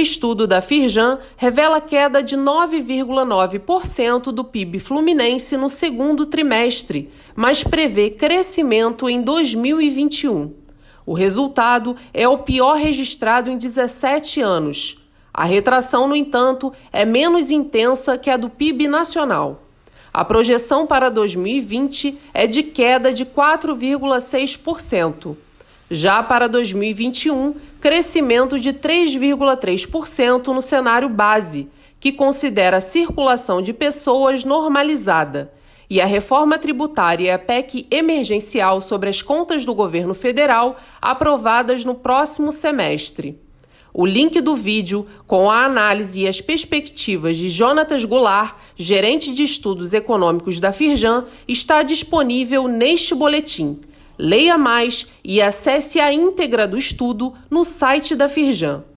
Estudo da Firjan revela queda de 9,9% do PIB fluminense no segundo trimestre, mas prevê crescimento em 2021. O resultado é o pior registrado em 17 anos. A retração, no entanto, é menos intensa que a do PIB nacional. A projeção para 2020 é de queda de 4,6%. Já para 2021, crescimento de 3,3% no cenário base, que considera a circulação de pessoas normalizada, e a reforma tributária e a PEC emergencial sobre as contas do governo federal aprovadas no próximo semestre. O link do vídeo com a análise e as perspectivas de Jonatas Goulart, gerente de estudos econômicos da Firjan, está disponível neste boletim. Leia mais e acesse a íntegra do estudo no site da Firjan.